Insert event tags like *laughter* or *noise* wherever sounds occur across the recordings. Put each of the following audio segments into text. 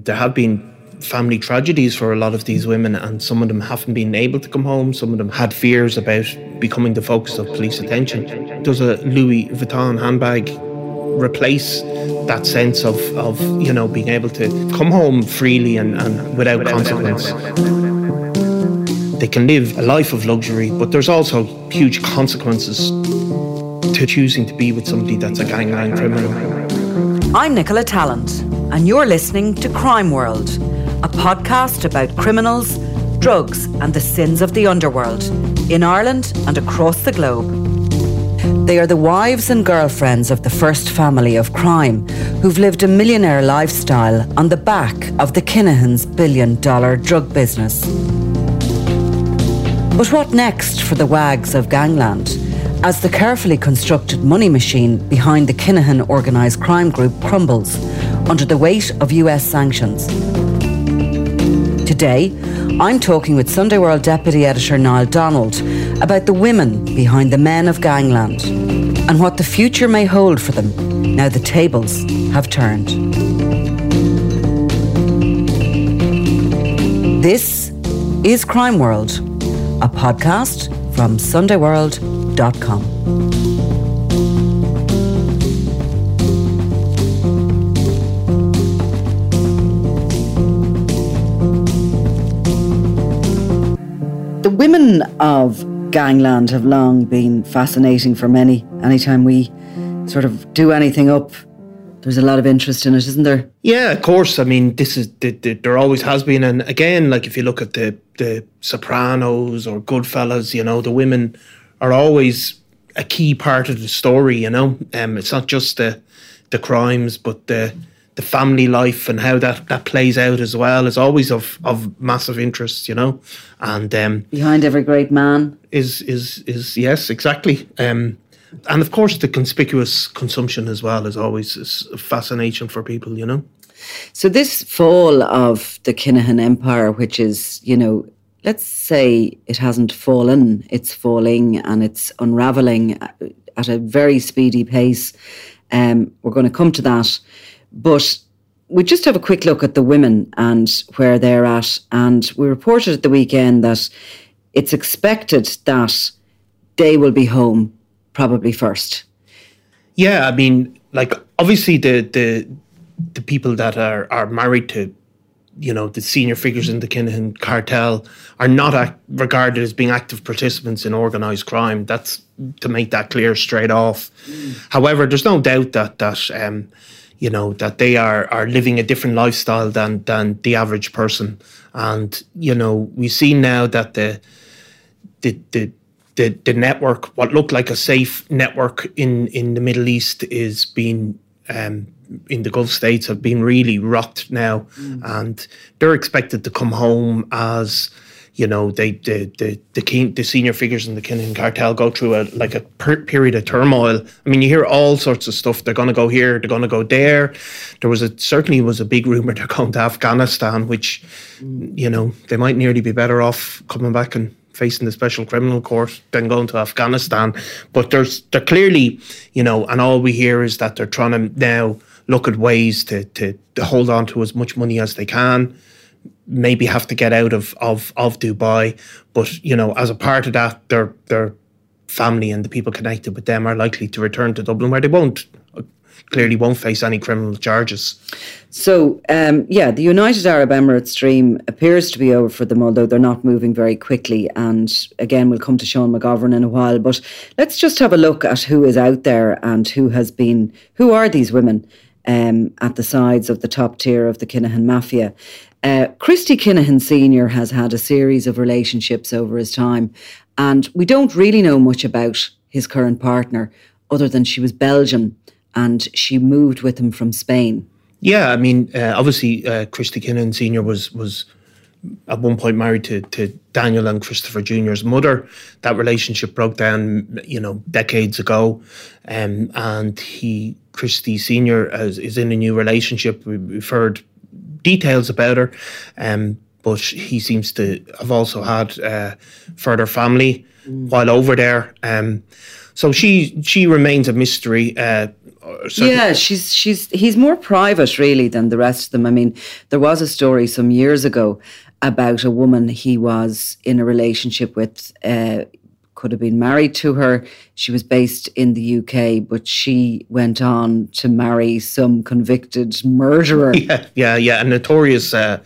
There have been family tragedies for a lot of these women, and some of them haven't been able to come home. Some of them had fears about becoming the focus of police attention. Does a Louis Vuitton handbag replace that sense of, of you know being able to come home freely and, and without, consequence? They can live a life of luxury, but there's also huge consequences to choosing to be with somebody that's a gangland criminal. I'm Nicola Tallant, and you're listening to Crime World a podcast about criminals, drugs, and the sins of the underworld in Ireland and across the globe. They are the wives and girlfriends of the first family of crime who've lived a millionaire lifestyle on the back of the Kinahans' billion dollar drug business. But what next for the wags of gangland? As the carefully constructed money machine behind the Kinahan organised crime group crumbles under the weight of US sanctions. Today, I'm talking with Sunday World Deputy Editor Niall Donald about the women behind the men of Gangland and what the future may hold for them now the tables have turned. This is Crime World, a podcast from SundayWorld.com. women of gangland have long been fascinating for many. Anytime we sort of do anything up, there's a lot of interest in it, isn't there? Yeah, of course. I mean, this is the, the, there always has been, and again, like if you look at the the Sopranos or Goodfellas, you know, the women are always a key part of the story. You know, um, it's not just the the crimes, but the the family life and how that, that plays out as well is always of, of massive interest, you know. And um, behind every great man is is is yes, exactly. Um, and of course, the conspicuous consumption as well is always a fascination for people, you know. So this fall of the Kinahan Empire, which is you know let's say it hasn't fallen, it's falling and it's unraveling at a very speedy pace. Um, we're going to come to that. But we just have a quick look at the women and where they're at. And we reported at the weekend that it's expected that they will be home probably first. Yeah, I mean, like obviously the the the people that are are married to, you know, the senior figures in the Kinahan cartel are not act, regarded as being active participants in organised crime. That's to make that clear straight off. Mm. However, there's no doubt that that. Um, you know that they are are living a different lifestyle than than the average person and you know we see now that the the the the, the network what looked like a safe network in in the middle east is being um, in the Gulf states have been really rocked now, mm. and they're expected to come home as you know, they the the the, key, the senior figures in the Kinahan cartel go through a like a per- period of turmoil. I mean, you hear all sorts of stuff. They're going to go here. They're going to go there. There was a certainly was a big rumor they're going to Afghanistan, which you know they might nearly be better off coming back and facing the special criminal court than going to Afghanistan. But there's they're clearly, you know, and all we hear is that they're trying to now look at ways to to, to hold on to as much money as they can maybe have to get out of, of, of Dubai. But, you know, as a part of that, their their family and the people connected with them are likely to return to Dublin where they won't clearly won't face any criminal charges. So, um, yeah, the United Arab Emirates dream appears to be over for them, although they're not moving very quickly. And again, we'll come to Sean McGovern in a while. But let's just have a look at who is out there and who has been, who are these women um, at the sides of the top tier of the Kinahan Mafia. Uh, Christy Kinahan Sr. has had a series of relationships over his time, and we don't really know much about his current partner other than she was Belgian and she moved with him from Spain. Yeah, I mean, uh, obviously, uh, Christy Kinahan Sr. was was at one point married to, to Daniel and Christopher Jr.'s mother. That relationship broke down, you know, decades ago. Um, and he, Christy Sr., is, is in a new relationship. We've heard details about her. Um, but he seems to have also had uh, further family mm. while over there. Um, So she she remains a mystery. Uh, yeah, she's she's he's more private really than the rest of them. I mean, there was a story some years ago about a woman he was in a relationship with. Uh, could have been married to her. She was based in the UK, but she went on to marry some convicted murderer. *laughs* Yeah, yeah, yeah. A notorious uh,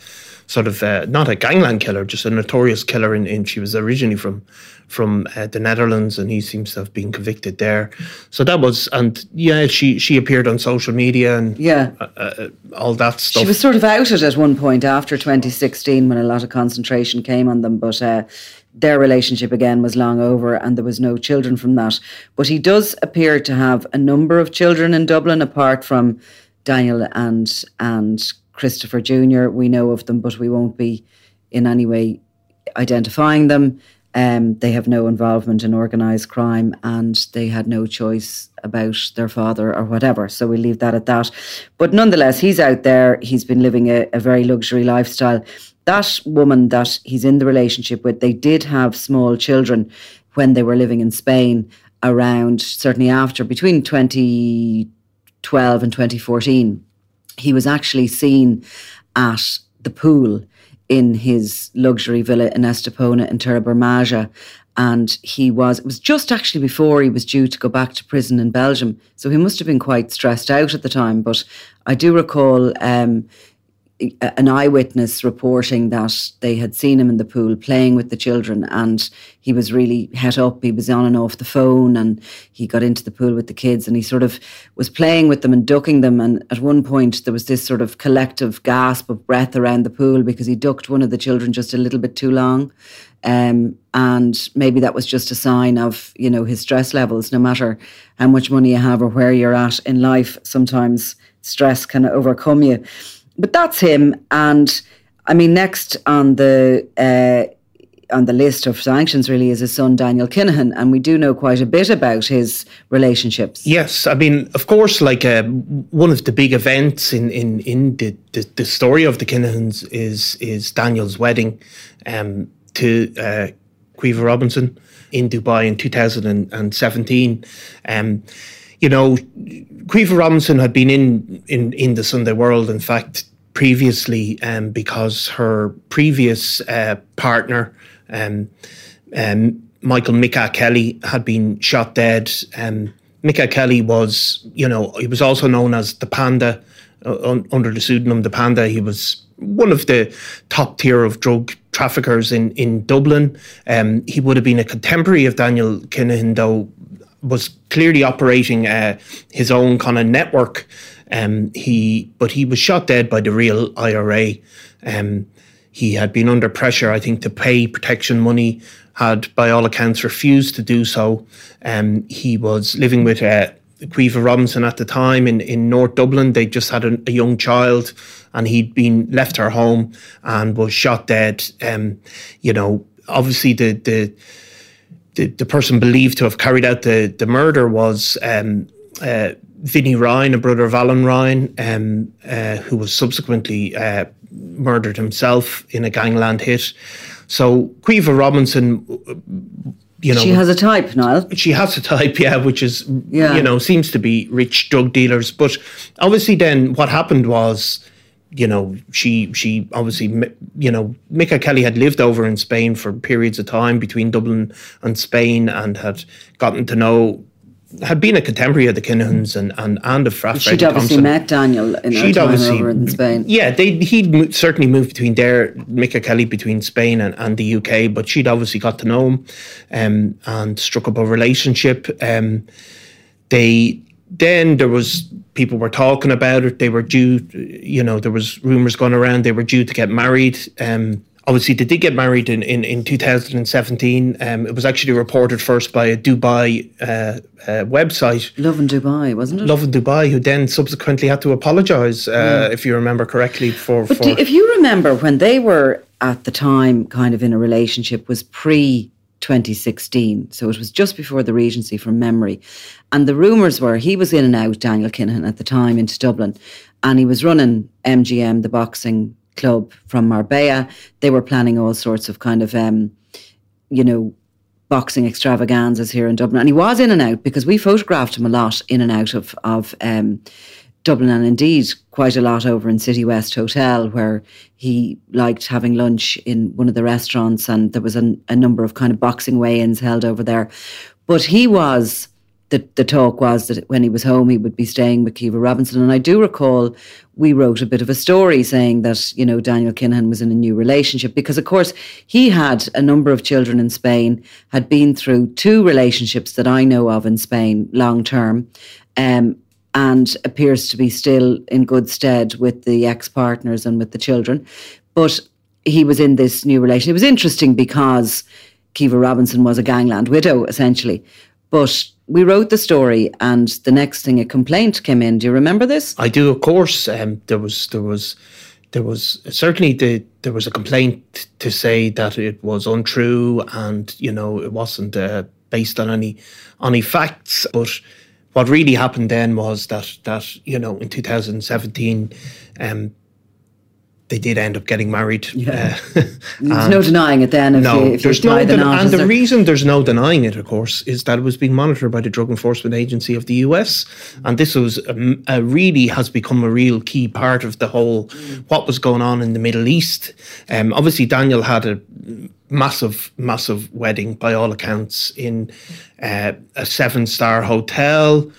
sort of uh, not a gangland killer, just a notorious killer. In, in she was originally from from uh, the Netherlands, and he seems to have been convicted there. So that was, and yeah, she she appeared on social media and yeah, uh, uh, all that stuff. She was sort of outed at one point after 2016 when a lot of concentration came on them, but. Their relationship again was long over and there was no children from that. But he does appear to have a number of children in Dublin apart from Daniel and and Christopher Jr. We know of them, but we won't be in any way identifying them. Um, they have no involvement in organised crime and they had no choice about their father or whatever. So we leave that at that. But nonetheless, he's out there. He's been living a, a very luxury lifestyle. That woman that he's in the relationship with, they did have small children when they were living in Spain around, certainly after, between 2012 and 2014 he was actually seen at the pool in his luxury villa in Estepona in Torre Bermeja. And he was, it was just actually before he was due to go back to prison in Belgium. So he must have been quite stressed out at the time. But I do recall um, an eyewitness reporting that they had seen him in the pool playing with the children and he was really het up. He was on and off the phone and he got into the pool with the kids and he sort of was playing with them and ducking them. And at one point, there was this sort of collective gasp of breath around the pool because he ducked one of the children just a little bit too long. Um, and maybe that was just a sign of, you know, his stress levels. No matter how much money you have or where you're at in life, sometimes stress can overcome you but that's him. And I mean, next on the uh, on the list of sanctions really is his son Daniel Kinahan, and we do know quite a bit about his relationships. Yes, I mean, of course, like uh, one of the big events in in in the, the, the story of the Kinahans is is Daniel's wedding um, to uh, Caoimhe Robinson in Dubai in 2017. Um, you know, Caoimhe Robinson had been in, in, in the Sunday World, in fact, previously um, because her previous uh, partner, um, um, Michael Micah Kelly, had been shot dead. Um, Micah Kelly was, you know, he was also known as the Panda uh, un, under the pseudonym the Panda. He was one of the top tier of drug traffickers in in Dublin. Um, he would have been a contemporary of Daniel Kinahan, though was clearly operating uh, his own kind of network. Um, he, but he was shot dead by the real IRA. Um, he had been under pressure, I think, to pay protection money. Had, by all accounts, refused to do so. Um, he was living with uh, Caoimhe Robinson at the time in, in North Dublin. They just had a, a, young child, and he'd been left her home and was shot dead. Um, you know, obviously the the the, the person believed to have carried out the, the murder was um, uh, Vinnie Ryan, a brother of Alan Ryan, um, uh, who was subsequently uh, murdered himself in a gangland hit. So Caoimhe Robinson, you know, she has a type, Niall. She has a type, yeah, which is, yeah. you know, seems to be rich drug dealers. But obviously, then what happened was you know, she she obviously, you know, Micah Kelly had lived over in Spain for periods of time between Dublin and Spain, and had gotten to know, had been a contemporary of the Kinahans and and and of Fra She'd obviously Thompson. met Daniel in She'd time obviously, over in Spain. Yeah, they he'd certainly moved between there, Micah Kelly between Spain and, and the UK, but she'd obviously got to know him, um, and struck up a relationship. Um, they then there was people were talking about it. They were due, you know, there was rumors going around. They were due to get married. Um, obviously, they did get married in in, in 2017. Um, it was actually reported first by a Dubai uh, uh, website, Lovin Dubai, wasn't it? Love in Dubai, who then subsequently had to apologise, uh, yeah. if you remember correctly. For, but for do, if you remember when they were at the time kind of in a relationship was pre 2016. So it was just before the Regency from memory. And the rumours were he was in and out, Daniel Kinahan, at the time into Dublin. And he was running MGM, the boxing club from Marbella. They were planning all sorts of kind of, um, you know, boxing extravaganzas here in Dublin. And he was in and out because we photographed him a lot in and out of, of um, Dublin and indeed quite a lot over in City West Hotel where he liked having lunch in one of the restaurants and there was a, a number of kind of boxing weigh-ins held over there. But he was the, the talk was that when he was home, he would be staying with Caoimhe Robinson. And I do recall we wrote a bit of a story saying that, you know, Daniel Kinahan was in a new relationship because, of course, he had a number of children in Spain, had been through two relationships that I know of in Spain long term. Um, and appears to be still in good stead with the ex partners and with the children. But he was in this new relation. It was interesting because Caoimhe Robinson was a gangland widow, essentially. But we wrote the story, and the next thing a complaint came in. Do you remember this? I do, of course. Um, there was there was there was certainly the, there was a complaint to say that it was untrue, and you know it wasn't uh, based on any any facts. But what really happened then was that that you know in 2017. Um, they did end up getting married. Yeah. Uh, *laughs* there's no denying it then. If no, you, if there's no, den- and the there? reason there's no denying it, of course, is that it was being monitored by the Drug Enforcement Agency of the US, and this was um, uh, really has become a real key part of the whole what was going on in the Middle East. Um, obviously, Daniel had a massive, massive wedding by all accounts in uh, a seven-star hotel.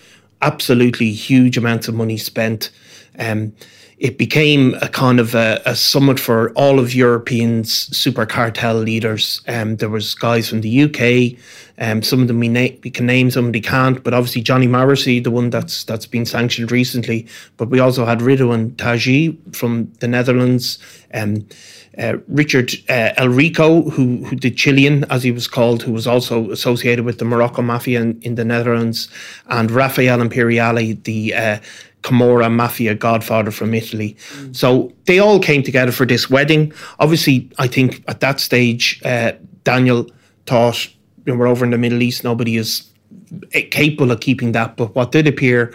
Absolutely huge amounts of money spent. Um, it became a kind of a, a, summit for all of Europeans super cartel leaders. Um, there was guys from the UK, um, some of them we, na- we can name, some we can't. But obviously Johnny Morrissey, the one that's that's been sanctioned recently. But we also had Ridouan Taghi from the Netherlands. Um, uh, Richard uh, El Rico, who, who did Chilean, as he was called, who was also associated with the Morocco mafia in, in the Netherlands, and Raffaele Imperiale, the uh, Camorra mafia godfather from Italy. Mm. So they all came together for this wedding. Obviously, I think at that stage, uh, Daniel thought you know, we're over in the Middle East, nobody is capable of keeping that. But what did appear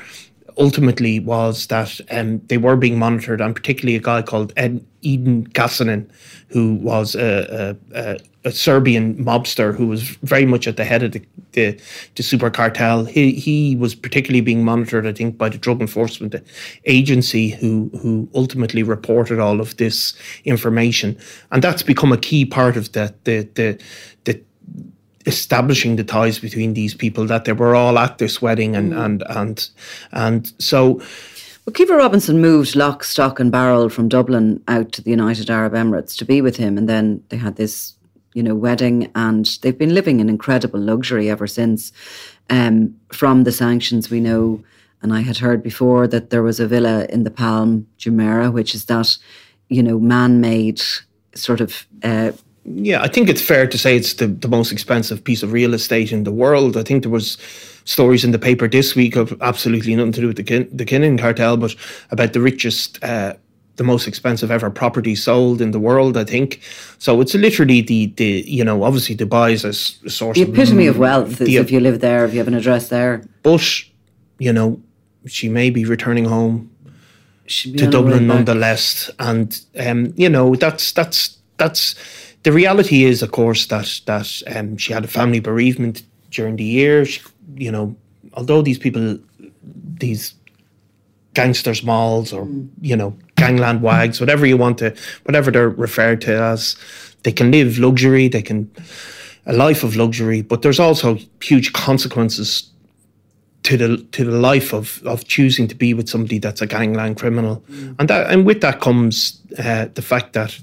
ultimately was that um, they were being monitored, and particularly a guy called Ed, Edin Gacanin, who was a, a, a, Serbian mobster who was very much at the head of the, the, the, super cartel. He, he was particularly being monitored, I think, by the Drug Enforcement Agency, who, who ultimately reported all of this information. And that's become a key part of the, the, the, the establishing the ties between these people that they were all at this wedding and mm. and and and so well, Caoimhe Robinson moved lock, stock, and barrel from Dublin out to the United Arab Emirates to be with him, and then they had this, you know, wedding, and they've been living in incredible luxury ever since. Um, from the sanctions, we know, and I had heard before that there was a villa in the Palm Jumeirah, which is that, you know, man-made sort of uh, yeah, I think it's fair to say it's the, the most expensive piece of real estate in the world. I think there was stories in the paper this week of absolutely nothing to do with the Kin- the Kinahan cartel, but about the richest, uh, the most expensive ever property sold in the world. I think so. It's literally the the you know obviously Dubai is a, source. The epitome of, of wealth is if you live there, if you have an address there. But you know, she may be returning home to Dublin nonetheless, and um, you know that's that's that's the reality is, of course, that that um, she had a family bereavement during the year. She, you know, although these people, these gangsters malls or mm. you know gangland wags, whatever you want to, whatever they're referred to as, they can live luxury. They can a life of luxury, but there's also huge consequences to the to the life of of choosing to be with somebody that's a gangland criminal, mm. and that and with that comes uh, the fact that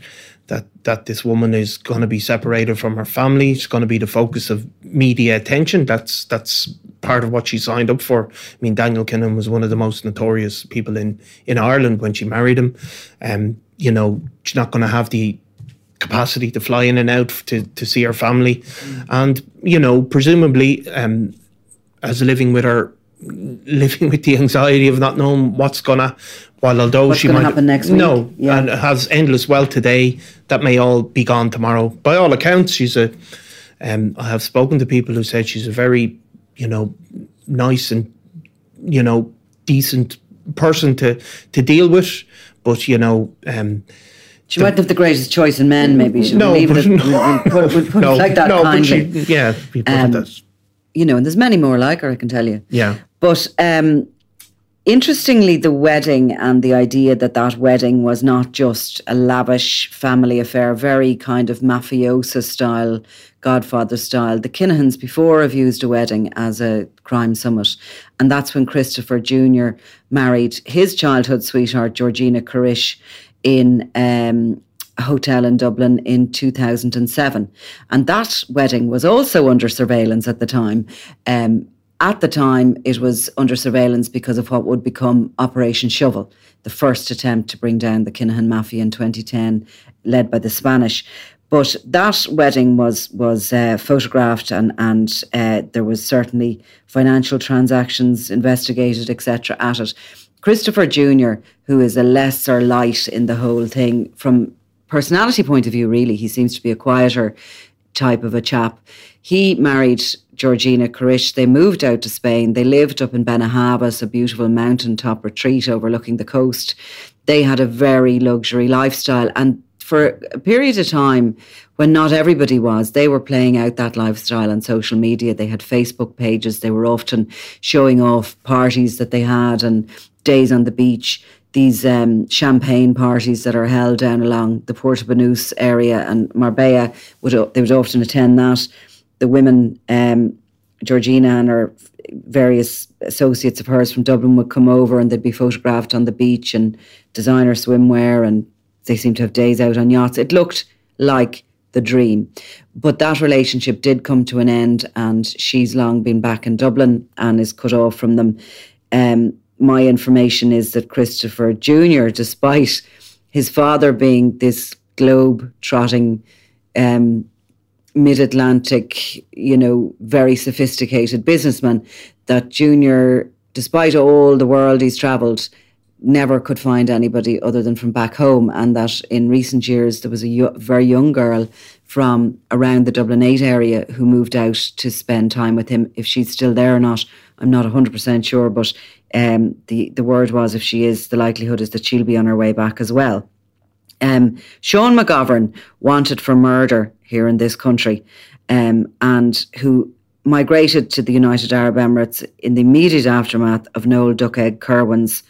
that that this woman is going to be separated from her family. It's going to be the focus of media attention. That's that's part of what she signed up for. I mean, Daniel Kinahan was one of the most notorious people in in Ireland when she married him. Um, you know, she's not going to have the capacity to fly in and out to to see her family, mm. and you know, presumably, um, as living with her living with the anxiety of not knowing what's gonna while although what's she might happen next week. no yeah. and has endless wealth today that may all be gone tomorrow by all accounts she's a um, I have spoken to people who said she's a very you know nice and you know decent person to to deal with but you know um, She might have the greatest choice in men, maybe. Should no, leave *laughs* it, no, we'll put, we'll put no, it like that no, kindly. she, yeah, Um, that. you know, and there's many more like her, I can tell you. Yeah. But um, interestingly, the wedding and the idea that that wedding was not just a lavish family affair, very kind of mafioso style, Godfather style. The Kinahans before have used a wedding as a crime summit, and that's when Christopher Jr. married his childhood sweetheart Georgina Carish in. Um, a hotel in Dublin in 2007. And that wedding was also under surveillance at the time. Um, at the time, it was under surveillance because of what would become Operation Shovel, the first attempt to bring down the Kinahan Mafia in 2010, led by the Spanish. But that wedding was was uh, photographed, and and uh, there was certainly financial transactions investigated, etc. At it, Christopher Jr., who is a lesser light in the whole thing from personality point of view, really, he seems to be a quieter type of a chap. He married Georgina Carish. They moved out to Spain. They lived up in Benahavís, a beautiful mountaintop retreat overlooking the coast. They had a very luxury lifestyle. And for a period of time when not everybody was, they were playing out that lifestyle on social media. They had Facebook pages. They were often showing off parties that they had and days on the beach these um, champagne parties that are held down along the Puerto Banús area and Marbella would they would often attend that. The women, um, Georgina and her various associates of hers from Dublin would come over and they'd be photographed on the beach and designer swimwear and they seemed to have days out on yachts. It looked like the dream. But that relationship did come to an end and she's long been back in Dublin and is cut off from them. Um, my information is that Christopher Jr., despite his father being this globe trotting, um, mid Atlantic, you know, very sophisticated businessman, that Junior, despite all the world he's travelled, never could find anybody other than from back home. And that in recent years, there was a very young girl from around the Dublin 8 area who moved out to spend time with him. If she's still there or not, I'm not 100% sure, but um, the, the word was if she is, the likelihood is that she'll be on her way back as well. Um, Sean McGovern, wanted for murder here in this country, um, and who migrated to the United Arab Emirates in the immediate aftermath of Noel Duck Egg Kirwan's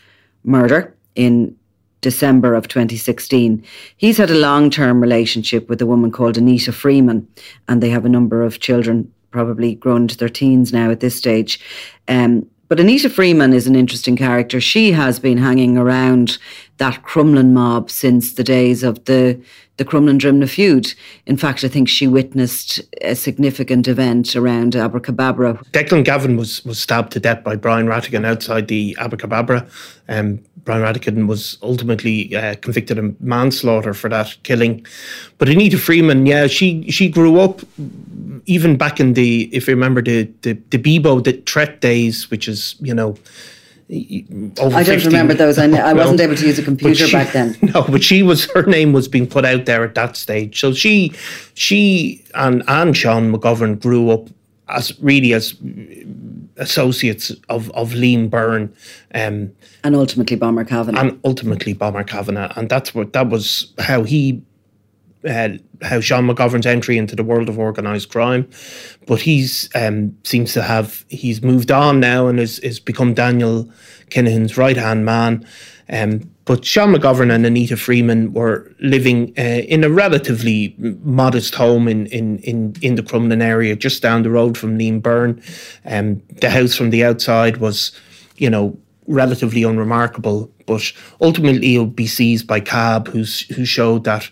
murder in December of 2016. He's had a long term relationship with a woman called Anita Freeman, and they have a number of children, probably grown into their teens now at this stage. Um, but Anita Freeman is an interesting character. She has been hanging around that Crumlin mob since the days of the the Crumlin Drimnagh feud. In fact, I think she witnessed a significant event around Abrakebabra. Declan Gavin was was stabbed to death by Brian Rattigan outside the Abrakebabra. Um, Brian Rattigan was ultimately uh, convicted of manslaughter for that killing. But Anita Freeman, yeah, she she grew up even back in the if you remember the the, the Bebo the threat days, which is you know. I don't 50. remember those. I, I wasn't able to use a computer she- back then. *laughs* No, but she was her name was being put out there at that stage. So she she and and Sean McGovern grew up as really as associates of of Liam Byrne, um, And ultimately, Bomber Kavanagh. and ultimately Bomber Kavanagh, and that's what that was how he. Uh, how Sean McGovern's entry into the world of organised crime, but he's um, seems to have he's moved on now and is has become Daniel Kinahan's right hand man. Um, but Sean McGovern and Anita Freeman were living uh, in a relatively modest home in in in, in the Crumlin area, just down the road from Liam Byrne. Um, the house from the outside was, you know, relatively unremarkable, but ultimately it'll be seized by CAB, who's who showed that,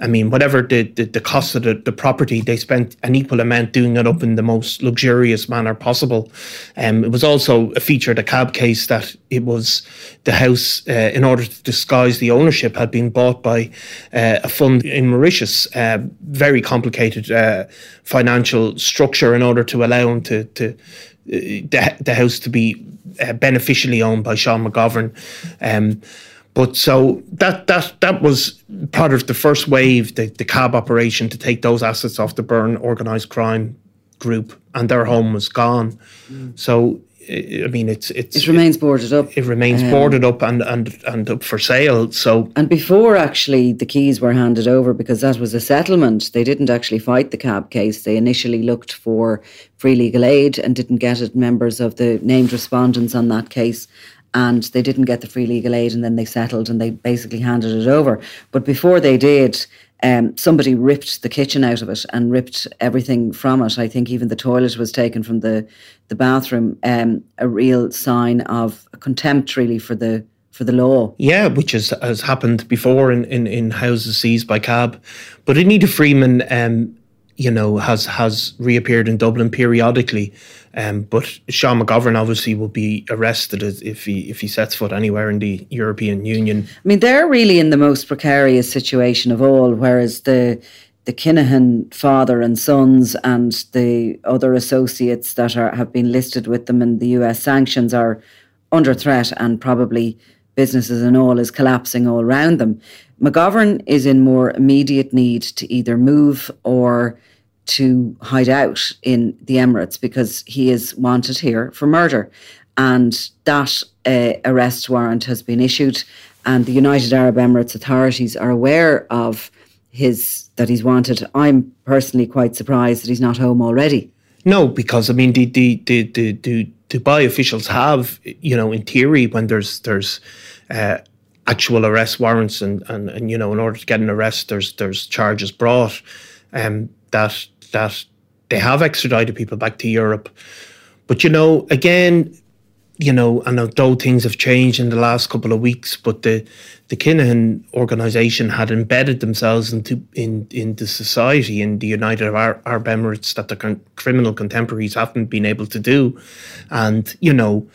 I mean, whatever the, the, the cost of the, the property, they spent an equal amount doing it up in the most luxurious manner possible. Um, it was also a feature of the CAB case that it was the house, uh, in order to disguise the ownership, had been bought by uh, a fund in Mauritius. Uh, very complicated uh, financial structure in order to allow them to to the, the house to be uh, beneficially owned by Sean McGovern. Um, but so that that that was part of the first wave, the, the CAB operation to take those assets off the Byrne organised crime group, and their home was gone. So I mean, it's it's it remains boarded up. It remains um, boarded up and and and up for sale. So and before actually the keys were handed over because that was a settlement. They didn't actually fight the CAB case. They initially looked for free legal aid and didn't get it. Members of the named respondents on that case. And they didn't get the free legal aid, and then they settled and they basically handed it over. But before they did, um, somebody ripped the kitchen out of it and ripped everything from it. I think even the toilet was taken from the the bathroom. Um, a real sign of contempt, really, for the for the law. Yeah, which has has happened before in, in, in houses seized by CAB. But Anita Freeman, um, you know, has has reappeared in Dublin periodically. Um, but Sean McGovern obviously will be arrested if he if he sets foot anywhere in the European Union. I mean, they're really in the most precarious situation of all, whereas the the Kinahan father and sons and the other associates that are have been listed with them in the US sanctions are under threat and probably businesses and all is collapsing all around them. McGovern is in more immediate need to either move or to hide out in the Emirates because he is wanted here for murder. And that uh, arrest warrant has been issued, and the United Arab Emirates authorities are aware of his that he's wanted. I'm personally quite surprised that he's not home already. No, because I mean the the the the, the Dubai officials have, you know, in theory, when there's there's uh, actual arrest warrants and, and and you know, in order to get an arrest, there's there's charges brought, um, that that they have extradited people back to Europe. But you know, again, you know, and although things have changed in the last couple of weeks, but the the Kinahan organisation had embedded themselves into in into society in the United Arab Emirates that the con- criminal contemporaries haven't been able to do, and you know.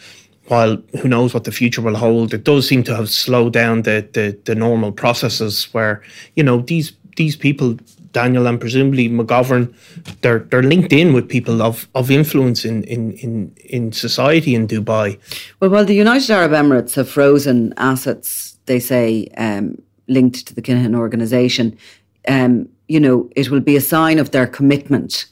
While who knows what the future will hold, it does seem to have slowed down the, the, the normal processes where you know these these people Daniel and presumably McGovern, they're they're linked in with people of, of influence in, in, in, in society in Dubai. Well, while the United Arab Emirates have frozen assets, they say um, linked to the Kinahan organisation, um, you know, it will be a sign of their commitment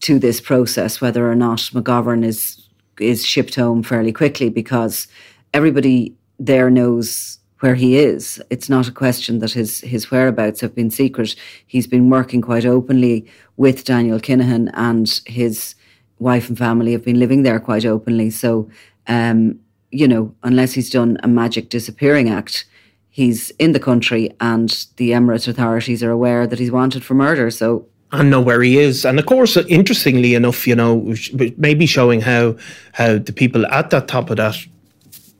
to this process, whether or not McGovern is is shipped home fairly quickly, because everybody there knows where he is. It's not a question that his his whereabouts have been secret. He's been working quite openly with Daniel Kinahan, and his wife and family have been living there quite openly. So, um, you know, unless he's done a magic disappearing act, he's in the country, and the Emirates authorities are aware that he's wanted for murder. So. And know where he is, and of course, interestingly enough, you know, maybe showing how how the people at that top of that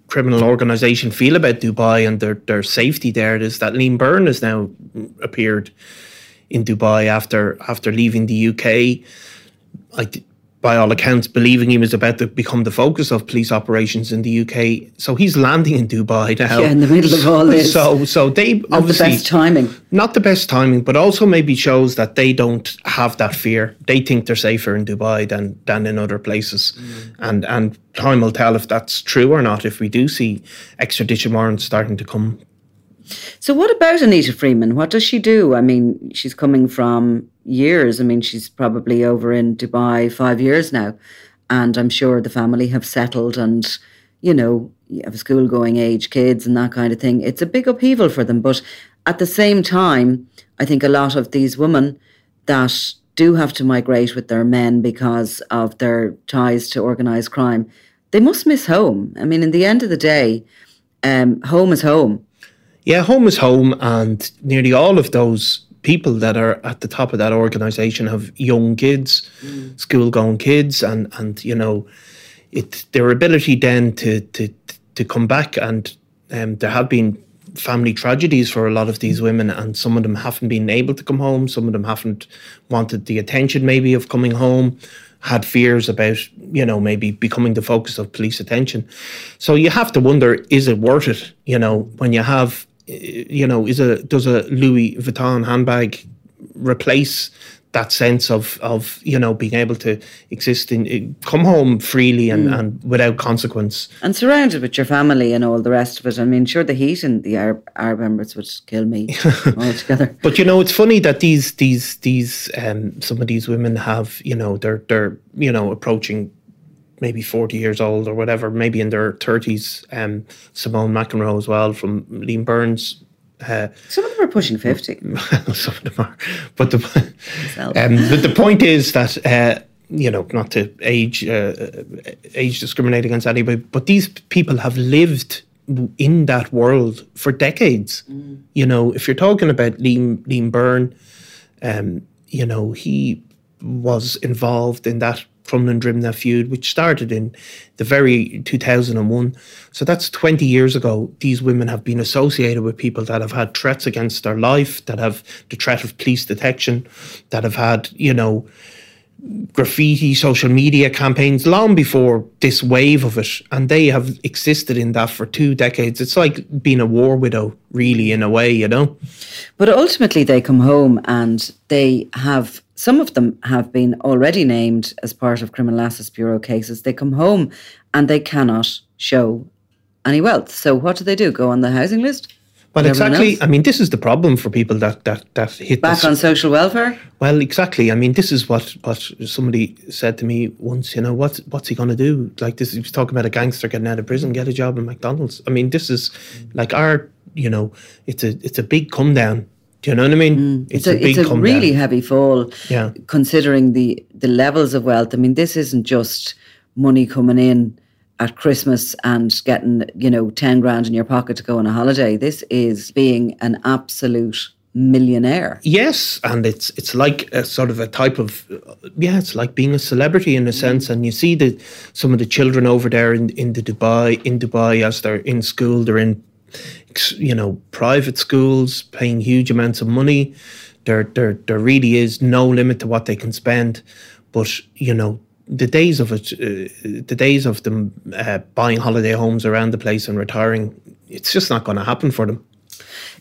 criminal organisation feel about Dubai and their, their safety there is that Liam Byrne has now appeared in Dubai after after leaving the UK. I, by all accounts, believing he was about to become the focus of police operations in the UK. So he's landing in Dubai now. Yeah, in the middle of all this. So, so they not obviously the best timing. Not the best timing, but also maybe shows that they don't have that fear. They think they're safer in Dubai than than in other places, mm. and and time will tell if that's true or not. If we do see extradition warrants starting to come so, what about Anita Freeman? What does she do? I mean, she's coming from years. I mean, she's probably over in Dubai five years now. And I'm sure the family have settled and, you know, you have school going age kids and that kind of thing. It's a big upheaval for them. But at the same time, I think a lot of these women that do have to migrate with their men because of their ties to organised crime, they must miss home. I mean, in the end of the day, um, home is home yeah, home is home, and nearly all of those people that are at the top of that organisation have young kids, mm. school going kids, and and you know, it their ability then to to to come back and um, there have been family tragedies for a lot of these women, and some of them haven't been able to come home. Some of them haven't wanted the attention, maybe, of coming home. Had fears about, you know, maybe becoming the focus of police attention. So you have to wonder: is it worth it? You know, when you have you know, is a does a Louis Vuitton handbag replace that sense of of you know being able to exist in come home freely and, mm. and without consequence and surrounded with your family and all the rest of it. I mean, sure, the heat in the Arab, Arab Emirates would kill me *laughs* altogether. But you know, it's funny that these these these um, some of these women have you know they're they're you know approaching maybe 40 years old or whatever, maybe in their 30s. Um, Simone McEnroe as well from Liam Byrne's. Uh, some of them are pushing 50. *laughs* some of them are. But the, um, the, the, point is that, uh, you know, not to age, uh, age discriminate against anybody, but these people have lived in that world for decades. Mm. You know, if you're talking about Liam, Liam Byrne, um, you know, he was involved in that Crumlin Drimnagh feud, which started in the very 2001. So that's 20 years ago. These women have been associated with people that have had threats against their life, that have the threat of police detection, that have had, you know, graffiti social media campaigns long before this wave of it and they have existed in that for two decades it's like being a war widow really in a way you know but ultimately they come home and they have some of them have been already named as part of criminal assets bureau cases they come home and they cannot show any wealth so what do they do go on the housing list well, exactly. Else? I mean, this is the problem for people that that that hit back this. on social welfare. Well, exactly. I mean, this is what what somebody said to me once. You know, what what's he going to do? Like this, he was talking about a gangster getting out of prison, get a job in McDonald's. I mean, this is like our. You know, it's a it's a big come down. Do you know what I mean? Mm. It's, a, big it's a really down. heavy fall. Yeah. Considering the the levels of wealth, I mean, this isn't just money coming in at Christmas and getting, you know, 10 grand in your pocket to go on a holiday. This is being an absolute millionaire. Yes, and it's it's like a sort of a type of yeah, it's like being a celebrity in a sense. And you see that some of the children over there in in the Dubai in Dubai as they're in school, they're in you know private schools, paying huge amounts of money. There there there really is no limit to what they can spend, but you know the days of it, uh, the days of them uh, buying holiday homes around the place and retiring, it's just not going to happen for them.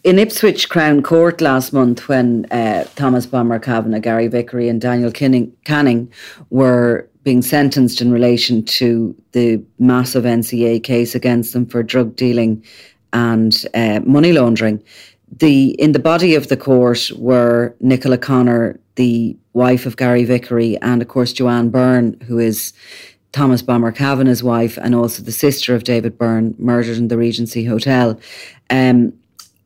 In Ipswich Crown Court last month, when uh, Thomas Bomber Kavanagh, Gary Vickery, and Daniel Kinning, Canning were being sentenced in relation to the massive NCA case against them for drug dealing and uh, money laundering, the in the body of the court were Nicola Connor, the wife of Gary Vickery, and of course Joanne Byrne, who is Thomas Bomber Kavanagh's wife, and also the sister of David Byrne, murdered in the Regency Hotel. Um,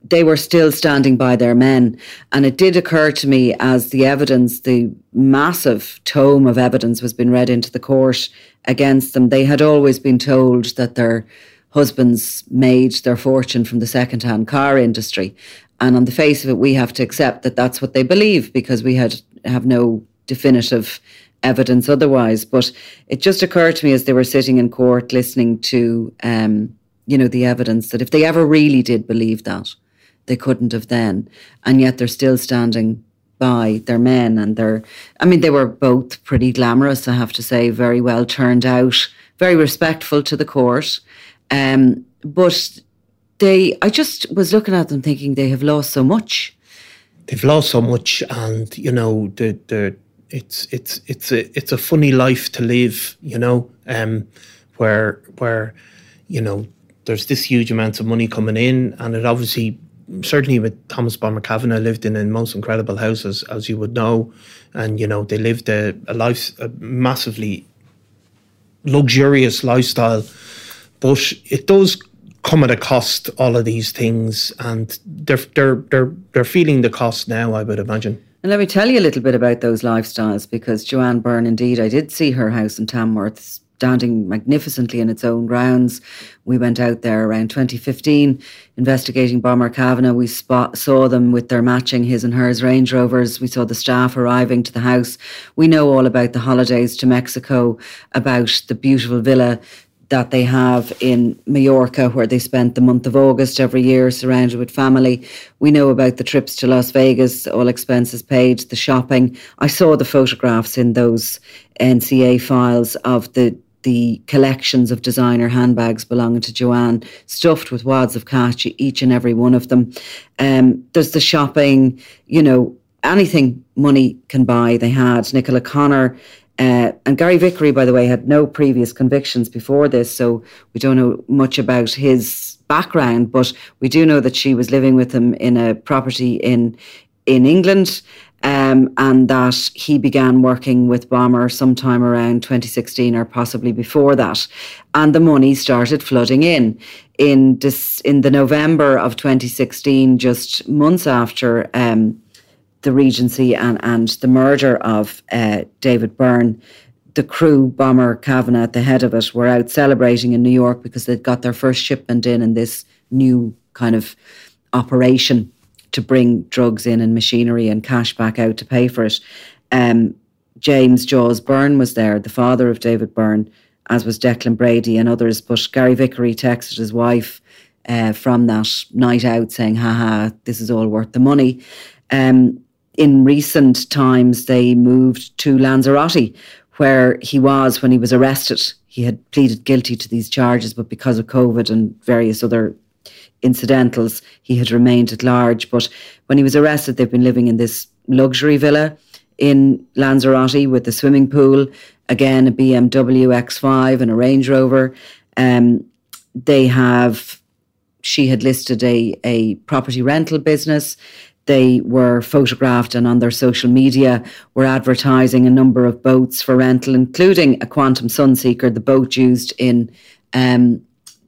they were still standing by their men. And it did occur to me as the evidence, the massive tome of evidence was being read into the court against them, they had always been told that their husbands made their fortune from the second-hand car industry. And on the face of it, we have to accept that that's what they believe because we had have no definitive evidence otherwise. But it just occurred to me as they were sitting in court listening to, um, you know, the evidence that if they ever really did believe that, they couldn't have then, and yet they're still standing by their men and their. I mean, they were both pretty glamorous, I have to say, very well turned out, very respectful to the court. Um, but they, I just was looking at them thinking they have lost so much. They've lost so much, and you know the the it's it's it's a it's a funny life to live, you know, um, where where you know there's this huge amounts of money coming in, and it obviously certainly with Thomas Bomber Kavanagh lived in the most incredible houses, as you would know, and you know they lived a, a life a massively luxurious lifestyle but it does come at a cost, all of these things, and they're they're they're they're feeling the cost now, I would imagine. And let me tell you a little bit about those lifestyles because Joanne Byrne, indeed, I did see her house in Tamworth standing magnificently in its own grounds. We went out there around 2015 investigating Bomber Kavanagh. We spot, saw them with their matching his and hers Range Rovers. We saw the staff arriving to the house. We know all about the holidays to Mexico, about the beautiful villa that they have in Mallorca, where they spent the month of August every year surrounded with family. We know about the trips to Las Vegas, all expenses paid, the shopping. I saw the photographs in those NCA files of the the collections of designer handbags belonging to Joanne, stuffed with wads of cash, each and every one of them. Um, there's the shopping, you know, anything money can buy. They had Nicola Connor uh, and Gary Vickery, by the way, had no previous convictions before this, so we don't know much about his background. But we do know that she was living with him in a property in in England. um, and that he began working with Bomber sometime around 2016 or possibly before that. And the money started flooding in. In, in the November of 2016, just months after um, the Regency and, and the murder of uh, David Byrne, the crew, Bomber Kavanagh at the head of it, were out celebrating in New York because they'd got their first shipment in in this new kind of operation to bring drugs in and machinery and cash back out to pay for it. Um, James Jaws Byrne was there, the father of David Byrne, as was Declan Brady and others. But Gary Vickery texted his wife uh, from that night out saying, haha, this is all worth the money. Um, in recent times, they moved to Lanzarote, where he was when he was arrested. He had pleaded guilty to these charges, but because of COVID and various other incidentals, he had remained at large. But when he was arrested, they've been living in this luxury villa in Lanzarote with a swimming pool, again, a BMW X5 and a Range Rover. Um, they have, she had listed a, a property rental business. They were photographed and on their social media were advertising a number of boats for rental, including a Quantum Sunseeker, the boat used in um,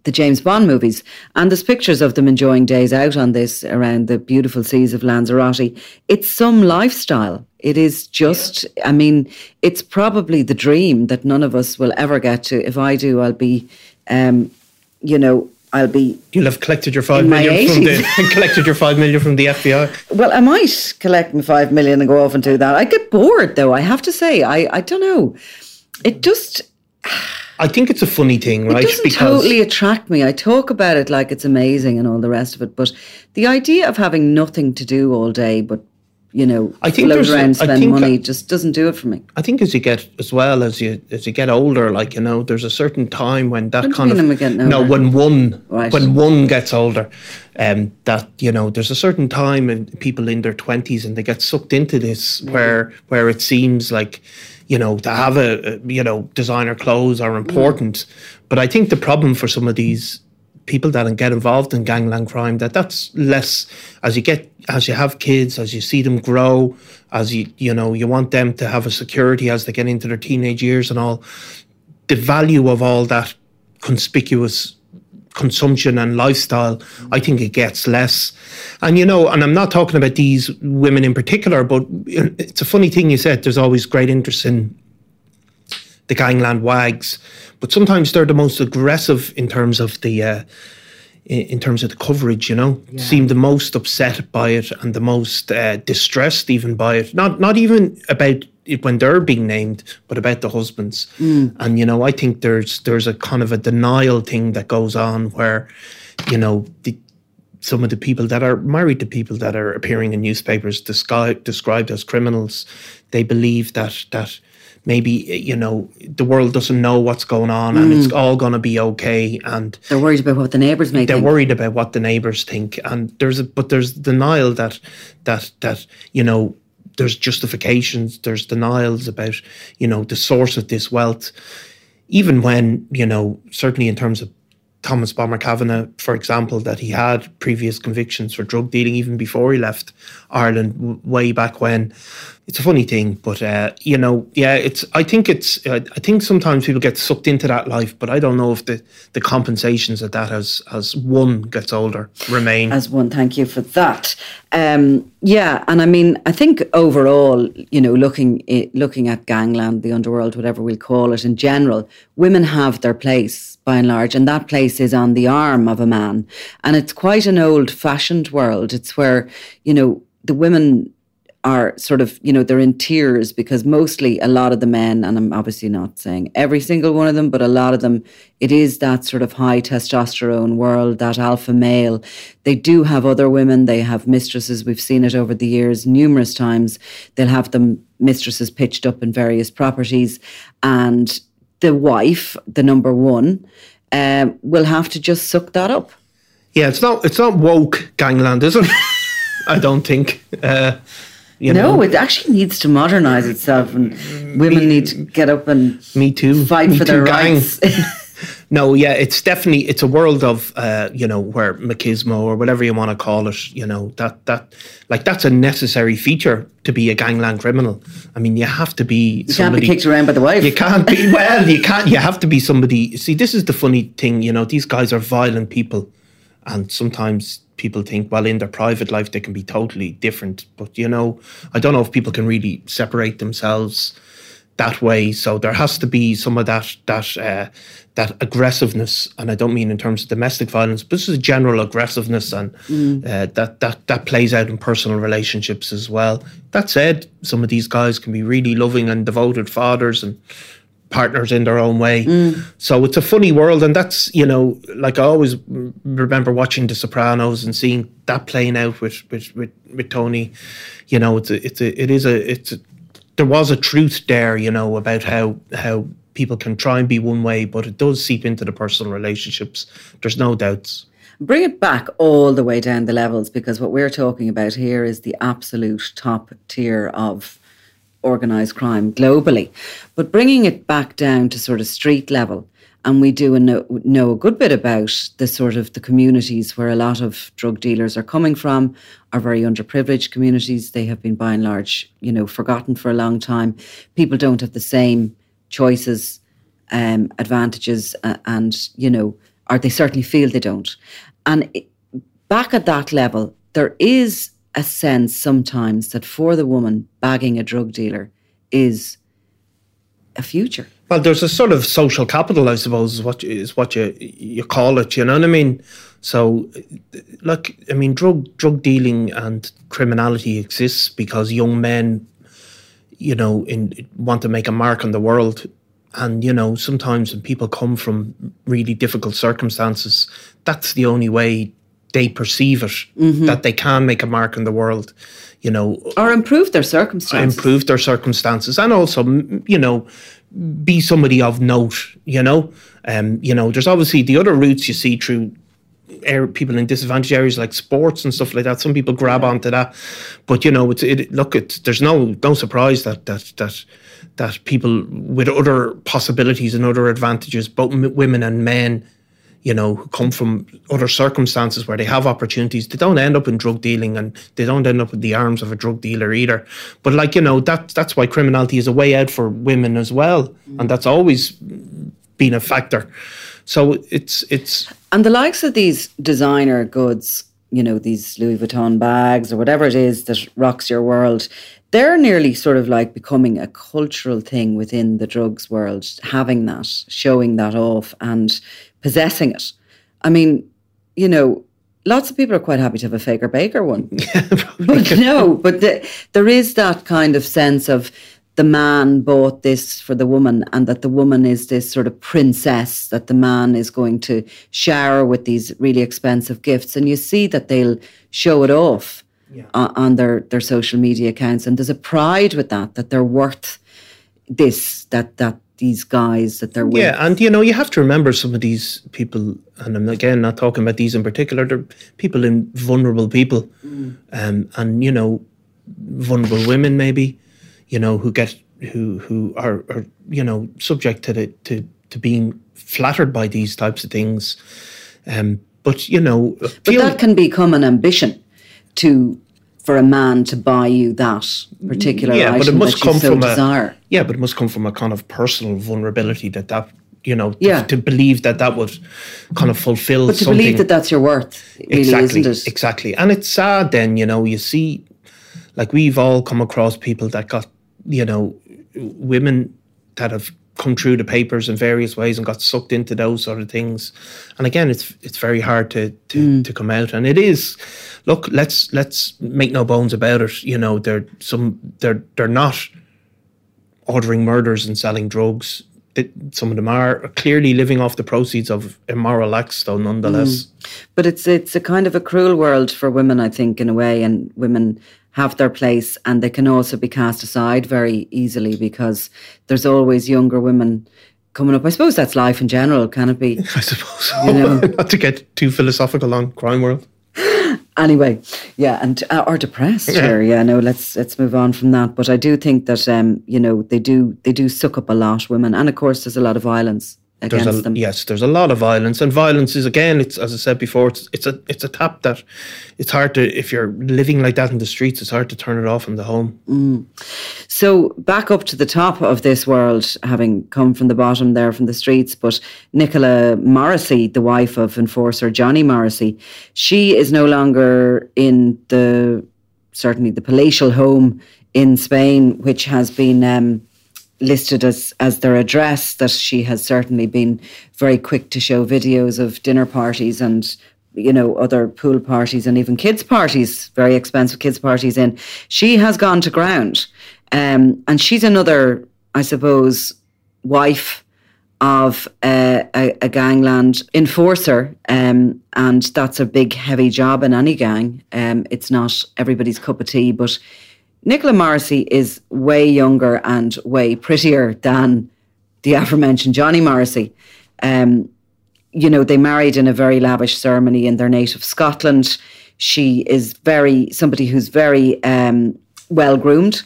the James Bond movies. And there's pictures of them enjoying days out on this around the beautiful seas of Lanzarote. It's some lifestyle. It is just, I mean, it's probably the dream that none of us will ever get to. If I do, I'll be, um, you know, I'll be. You'll have collected your five million from the *laughs* collected your five million from the FBI. Well, I might collect my five million and go off and do that. I get bored though. I have to say, I I don't know. It just. I think it's a funny thing, right? It doesn't because totally attract me. I talk about it like it's amazing and all the rest of it, but the idea of having nothing to do all day but you know, I think float around, spend money, just doesn't do it for me. I think as you get as well as you as you get older, like you know, there's a certain time when that what kind of no, when one right. when one gets older, um, that you know, there's a certain time in people in their twenties and they get sucked into this yeah. where where it seems like you know, to have a, you know designer clothes are important. Mm. But I think the problem for some of these people that get involved in gangland crime that that's less as you get as you have kids as you see them grow as you you know you want them to have a security as they get into their teenage years and all the value of all that conspicuous consumption and lifestyle, I think it gets less. And you know, and I'm not talking about these women in particular, but it's a funny thing you said. There's always great interest in the gangland wags, but sometimes they're the most aggressive in terms of the. Uh, in terms of the coverage, you know, yeah. seem the most upset by it and the most uh, distressed even by it. Not not even about when they're being named, but about the husbands. Mm. And you know, I think there's there's a kind of a denial thing that goes on where, you know, the, some of the people that are married to people that are appearing in newspapers described described as criminals, they believe that that maybe you know the world doesn't know what's going on and it's mm. all going to be okay and they're worried about what the neighbors may they're think. worried about what the neighbors think and there's a but there's denial that that that you know there's justifications, there's denials about, you know, the source of this wealth. Even when, you know, certainly in terms of Thomas Bomber Kavanagh, for example, that he had previous convictions for drug dealing even before he left Ireland w- way back when. It's a funny thing, but uh, you know, yeah, it's. I think it's. Uh, I think sometimes people get sucked into that life, but I don't know if the, the compensations of that as as one gets older remain. As one, thank you for that. Um, yeah, and I mean, I think overall, you know, looking looking at gangland, the underworld, whatever we'll call it, in general, women have their place by and large, and that place is on the arm of a man, and it's quite an old-fashioned world. It's where you know the women are sort of, you know, they're in tears because mostly a lot of the men, and I'm obviously not saying every single one of them, but a lot of them, it is that sort of high testosterone world, that alpha male. They do have other women, they have mistresses. We've seen it over the years numerous times. They'll have them mistresses pitched up in various properties. And the wife, the number one, uh, will have to just suck that up. Yeah, it's not it's not woke gangland, is it? *laughs* I don't think. Uh, you no, know? it actually needs to modernize itself, and women me, need to get up and me too fight me for too their gang. rights. *laughs* *laughs* no, yeah, it's definitely it's a world of uh, you know where machismo or whatever you want to call it. You know that that like that's a necessary feature to be a gangland criminal. I mean, you have to be. You somebody, can't be kicked around by the wife. You can't be. *laughs* Well, you can't. You have to be somebody. See, this is the funny thing. You know, these guys are violent people, and sometimes people think, well, in their private life they can be totally different. But you know, I don't know if people can really separate themselves that way. So there has to be some of that that uh, that aggressiveness, and I don't mean in terms of domestic violence, but this is general aggressiveness, and mm. uh, that that that plays out in personal relationships as well. That said, some of these guys can be really loving and devoted fathers and partners in their own way. Mm. So it's a funny world, and that's you know, like I always remember watching The Sopranos and seeing that playing out with with with, with Tony. You know, it's a, it's a, it is a it's a, there was a truth there, you know, about how how people can try and be one way, but it does seep into the personal relationships. There's no doubts. Bring it back all the way down the levels because what we're talking about here is the absolute top tier of organised crime globally. But bringing it back down to sort of street level, and we do know, know a good bit about the sort of the communities where a lot of drug dealers are coming from, are very underprivileged communities. They have been by and large, you know, forgotten for a long time. People don't have the same choices, um, advantages, uh, and you know, or they certainly feel they don't. And it, back at that level, there is a sense sometimes that for the woman, bagging a drug dealer is a future. Well, there's a sort of social capital, I suppose, is what is what you you call it. You know what I mean? So, like, I mean, drug drug dealing and criminality exists because young men, you know, in want to make a mark on the world, and you know, sometimes when people come from really difficult circumstances, that's the only way they perceive it mm-hmm. that they can make a mark in the world, you know, or improve their circumstances, improve their circumstances, and also, you know, be somebody of note. You know, um, you know, there's obviously the other routes you see through people in disadvantaged areas like sports and stuff like that. Some people grab onto that, but you know, it's it. Look, it's there's no no surprise that that that that people with other possibilities and other advantages, both women and men, you know, who come from other circumstances where they have opportunities, they don't end up in drug dealing and they don't end up with the arms of a drug dealer either. But like, you know, that that's why criminality is a way out for women as well. Mm. And that's always been a factor. So it's it's And the likes of these designer goods, you know, these Louis Vuitton bags or whatever it is that rocks your world, they're nearly sort of like becoming a cultural thing within the drugs world, having that, showing that off and possessing it. I mean, you know, lots of people are quite happy to have a Faker Baker one. *laughs* *laughs* but no, but the, there is that kind of sense of the man bought this for the woman and that the woman is this sort of princess that the man is going to shower with these really expensive gifts and you see that they'll show it off yeah. on, on their their social media accounts and there's a pride with that that they're worth this that that these guys that they're with. Yeah, and you know, you have to remember some of these people, and I'm again not talking about these in particular, they're people in vulnerable people. Mm. Um, and you know, vulnerable women maybe, you know, who get who who are, are you know, subject to the to to being flattered by these types of things. Um, but you know, but that can become an ambition to for a man to buy you that particular yeah, but it must come so from desire. A, yeah, but it must come from a kind of personal vulnerability that that you know yeah. to, to believe that that would kind of fulfill. But to something. believe that that's your worth, really, exactly, isn't it? Exactly, and it's sad. Then you know you see, like we've all come across people that got you know women that have come through the papers in various ways and got sucked into those sort of things. And again, it's it's very hard to to, mm. to come out. And it is, look, let's let's make no bones about it. You know, they're some they're they're not ordering murders and selling drugs. Some of them are clearly living off the proceeds of immoral acts, though, nonetheless. Mm. But it's it's a kind of a cruel world for women, I think, in a way, and women have their place and they can also be cast aside very easily because there's always younger women coming up. I suppose that's life in general, can it be? *laughs* I suppose so. You know? *laughs* Not to get too philosophical on crime world. *gasps* anyway, yeah, and uh, or depressed. Yeah. Sure, yeah. No, let's let's move on from that. But I do think that um, you know they do they do suck up a lot, women, and of course there's a lot of violence against there's a, them. Yes, there's a lot of violence, and violence is again. It's as I said before. It's it's a it's a tap that it's hard to if you're living like that in the streets. It's hard to turn it off in the home. Mm. So back up to the top of this world, having come from the bottom there from the streets. But Nicola Morrissey, the wife of enforcer Johnny Morrissey, she is no longer in the certainly the palatial home in Spain, which has been. Um, listed as as their address that she has certainly been very quick to show videos of dinner parties and you know other pool parties and even kids parties very expensive kids parties in. She has gone to ground um, and she's another i suppose wife of a, a, a gangland enforcer um, and that's a big heavy job in any gang. Um, it's not everybody's cup of tea but Nicola Morrissey is way younger and way prettier than the aforementioned Johnny Morrissey. Um, you know, they married in a very lavish ceremony in their native Scotland. She is very somebody who's very um, well groomed,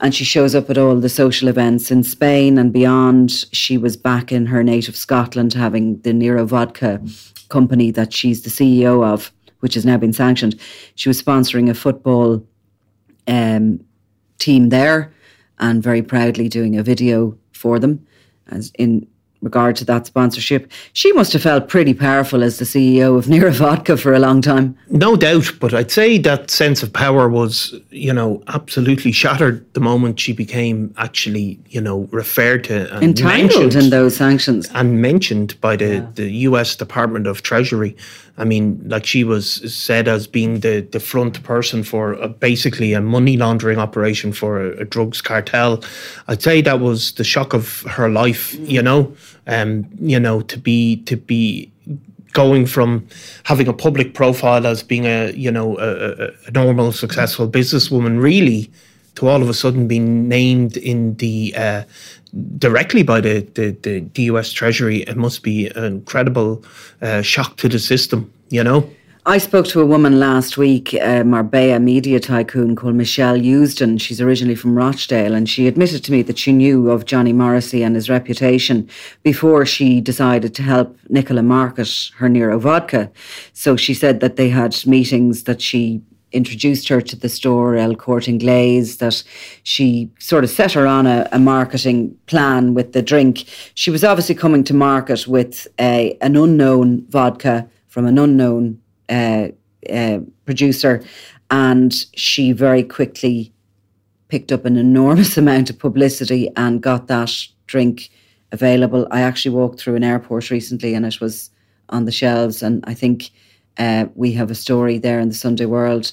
and she shows up at all the social events in Spain and beyond. She was back in her native Scotland, having the Nero Vodka company that she's the CEO of, which has now been sanctioned. She was sponsoring a football um, team there and very proudly doing a video for them as in regard to that sponsorship. She must have felt pretty powerful as the CEO of *laughs* Nero Vodka for a long time. No doubt, but I'd say that sense of power was, you know, absolutely shattered the moment she became actually, you know, referred to and entangled in those sanctions and mentioned by the, yeah. the U.S. Department of Treasury. I mean, like she was said as being the, the front person for a, basically a money laundering operation for a, a, drugs cartel. I'd say that was the shock of her life, you know, um, you know, to be to be going from having a public profile as being a you know a, a normal successful businesswoman really to all of a sudden being named in the uh, directly by the, the, the, the, US Treasury, it must be an incredible uh, shock to the system, you know? I spoke to a woman last week, a Marbella media tycoon called Michelle Eusden. She's originally from Rochdale, and she admitted to me that she knew of Johnny Morrissey and his reputation before she decided to help Nicola market her Nero vodka. So she said that they had meetings that she introduced her to the store El Corte Inglés, that she sort of set her on a, a, marketing plan with the drink. She was obviously coming to market with a, an unknown vodka from an unknown uh, uh, producer, and she very quickly picked up an enormous *laughs* amount of publicity and got that drink available. I actually walked through an airport recently and it was on the shelves, and I think uh, we have a story there in the Sunday World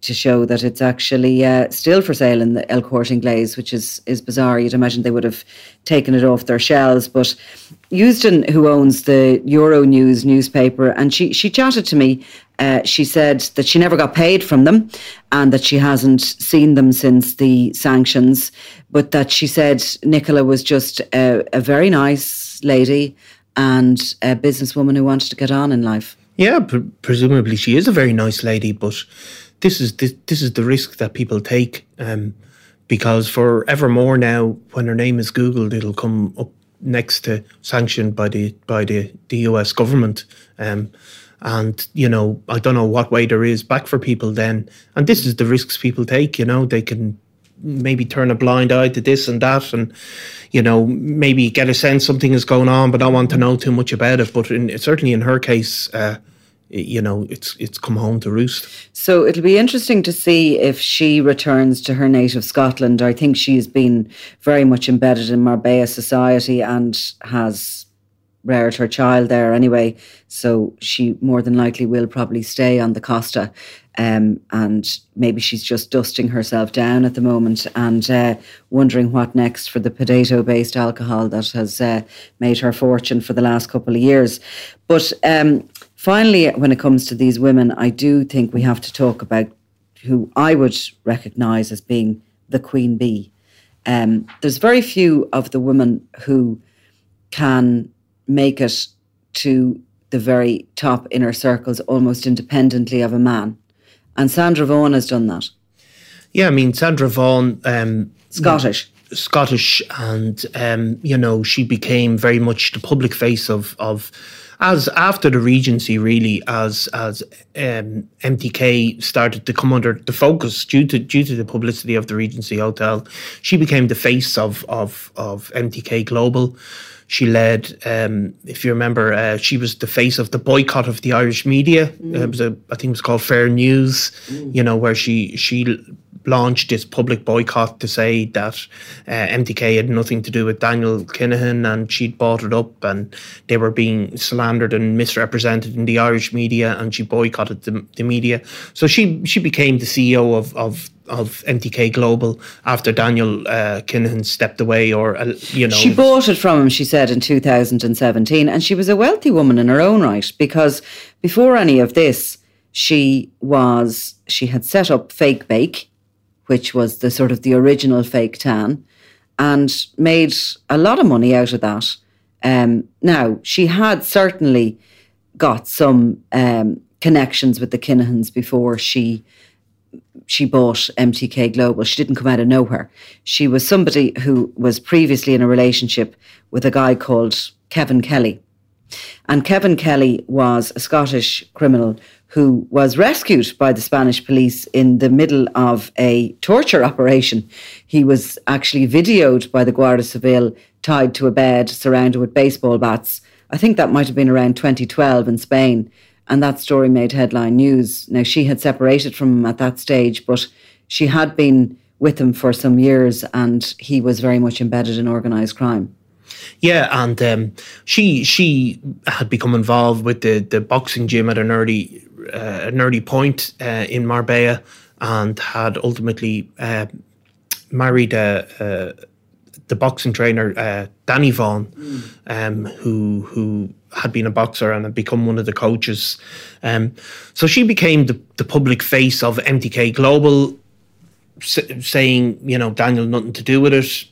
to show that it's actually uh, still for sale in the El Corte which is is bizarre. You'd imagine they would have taken it off their shelves. But Eusden, who owns the Euro News newspaper, and she she chatted to me. Uh, she said that she never got paid from them, and that she hasn't seen them since the sanctions. But that she said Nicola was just a, a very nice lady and a businesswoman who wanted to get on in life. Yeah, pr- presumably she is a very nice lady, but this is this, this is the risk that people take um, because forevermore now, when her name is googled, it'll come up next to sanctioned by the by the, the US government. Um, and you know, I don't know what way there is back for people then. And this is the risks people take. You know, they can maybe turn a blind eye to this and that, and you know, maybe get a sense something is going on, but don't want to know too much about it. But in, certainly in her case. Uh, you know it's it's come home to roost so it'll be interesting to see if she returns to her native Scotland I think she's been very much embedded in Marbella society and has reared her child there anyway so she more than likely will probably stay on the Costa um, and maybe she's just dusting herself down at the moment and uh, wondering what next for the potato based alcohol that has uh, made her fortune for the last couple of years but um, finally, when it comes to these women, I do think we have to talk about who I would recognise as being the queen bee. Um, there's very few of the women who can make it to the very top inner circles almost independently of a man. And Sandra Vaughan has done that. Yeah, I mean, Sandra Vaughan. Um, Scottish. Scottish, and um, you know she became very much the public face of of as after the Regency, really, as as um, MTK started to come under the focus due to due to the publicity of the Regency Hotel, she became the face of of of MTK Global. She led, um, if you remember, uh, she was the face of the boycott of the Irish media. Mm. It was a, I think it was called Fair News. Mm. You know, where she she launched this public boycott to say that uh, MTK had nothing to do with Daniel Kinahan and she'd bought it up and they were being slandered and misrepresented in the Irish media and she boycotted the, the media. So she she became the CEO of, of of MTK Global after Daniel uh, Kinahan stepped away, or uh, you know, she bought it from him. She said in 2017, and she was a wealthy woman in her own right because before any of this, she was she had set up Fake Bake, which was the sort of the original fake tan, and made a lot of money out of that. Um, now, she had certainly got some um, connections with the Kinahans before she she bought MTK Global. She didn't come out of nowhere. She was somebody who was previously in a relationship with a guy called Kevin Kelly. And Kevin Kelly was a Scottish criminal who was rescued by the Spanish police in the middle of a torture operation. He was actually videoed by the Guardia Civil tied to a bed surrounded with baseball bats. I think that might have been around 2012 in Spain. And that story made headline news. Now, she had separated from him at that stage, but she had been with him for some years and he was very much embedded in organised crime. Yeah, and um, she she had become involved with the, the boxing gym at an early uh, an early point uh, in Marbella and had ultimately uh, married the boxing trainer uh, Danny Vaughan, mm. um, who who had been a boxer and had become one of the coaches. Um, so she became the, the public face of MTK Global, s- saying, you know, Daniel, nothing to do with it.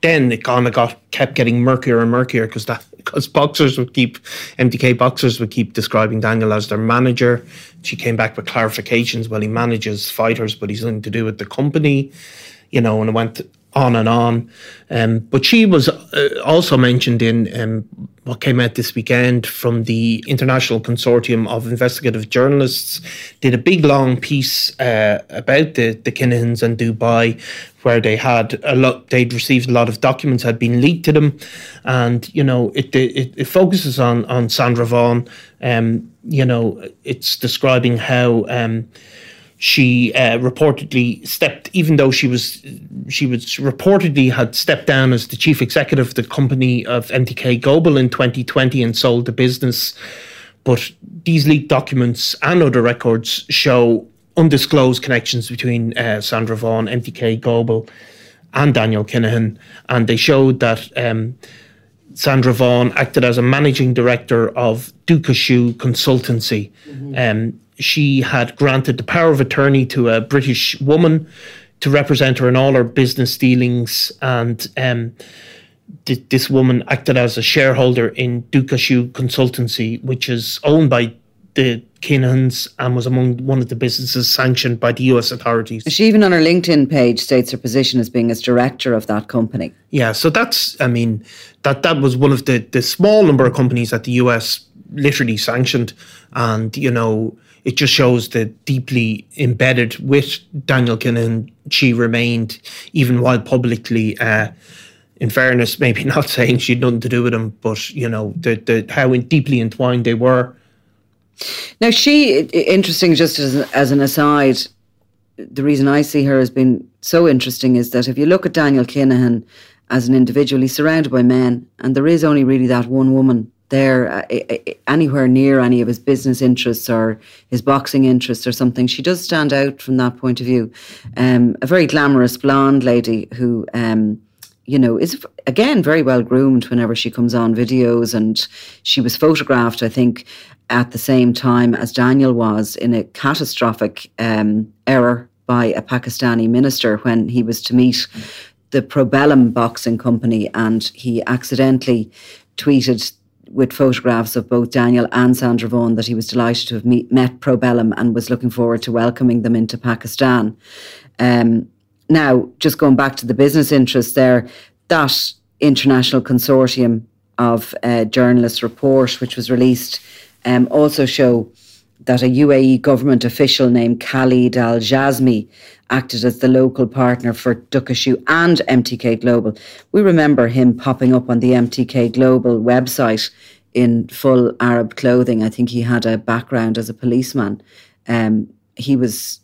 Then it kind of got kept getting murkier and murkier because that because boxers would keep MTK boxers would keep describing Daniel as their manager. She came back with clarifications. Well, he manages fighters, but he's nothing to do with the company, you know. And it went on and on. Um, but she was uh, also mentioned in um, what came out this weekend from the International Consortium of Investigative Journalists. Did a big long piece uh, about the the Kinahans and Dubai, where they had a lot. They'd received a lot of documents had been leaked to them, and you know it it, it focuses on on Sandra Vaughan. Um, you know, it's describing how. Um, she uh, reportedly stepped, even though she was she was reportedly had stepped down as the chief executive of the company of MTK Global in 2020 and sold the business. But these leaked documents and other records show undisclosed connections between uh, Sandra Vaughan, MTK Global, and Daniel Kinahan, and they showed that. Um, Sandra Vaughan acted as a managing director of Ducashew Consultancy. Mm-hmm. Um, she had granted the power of attorney to a British woman to represent her in all her business dealings, and um, th- this woman acted as a shareholder in Ducashew Consultancy, which is owned by the Kinahans and was among one of the businesses sanctioned by the US authorities. She even on her LinkedIn page states her position as being as director of that company. Yeah, so that's I mean that that was one of the the small number of companies that the US literally sanctioned and you know it just shows that deeply embedded with Daniel Kinahan she remained even while publicly uh, in fairness maybe *laughs* not saying she had nothing to do with him but you know the, the how deeply entwined they were. Now, she, interesting, just as, as an aside, the reason I see her as being so interesting is that if you look at Daniel Kinahan as an individual, he's surrounded by men, and there is only really that one woman there uh, anywhere near any of his business interests or his boxing interests or something. She does stand out from that point of view. Um, a very glamorous blonde lady who. Um, you know, is again very well groomed whenever she comes on videos. And she was photographed, I think, at the same time as Daniel was in a catastrophic um, error by a Pakistani minister when he was to meet the Probellum boxing company and he accidentally tweeted with photographs of both Daniel and Sandra Vaughan that he was delighted to have meet, met Probellum and was looking forward to welcoming them into Pakistan. Um, now, just going back to the business interest there, that international consortium of uh, journalists report, which was released, um, also show that a UAE government official named Khalid Al Jazmi acted as the local partner for Ducashew and MTK Global. We remember him popping up on the MTK Global website in full Arab clothing. I think he had a background as a policeman. Um, he was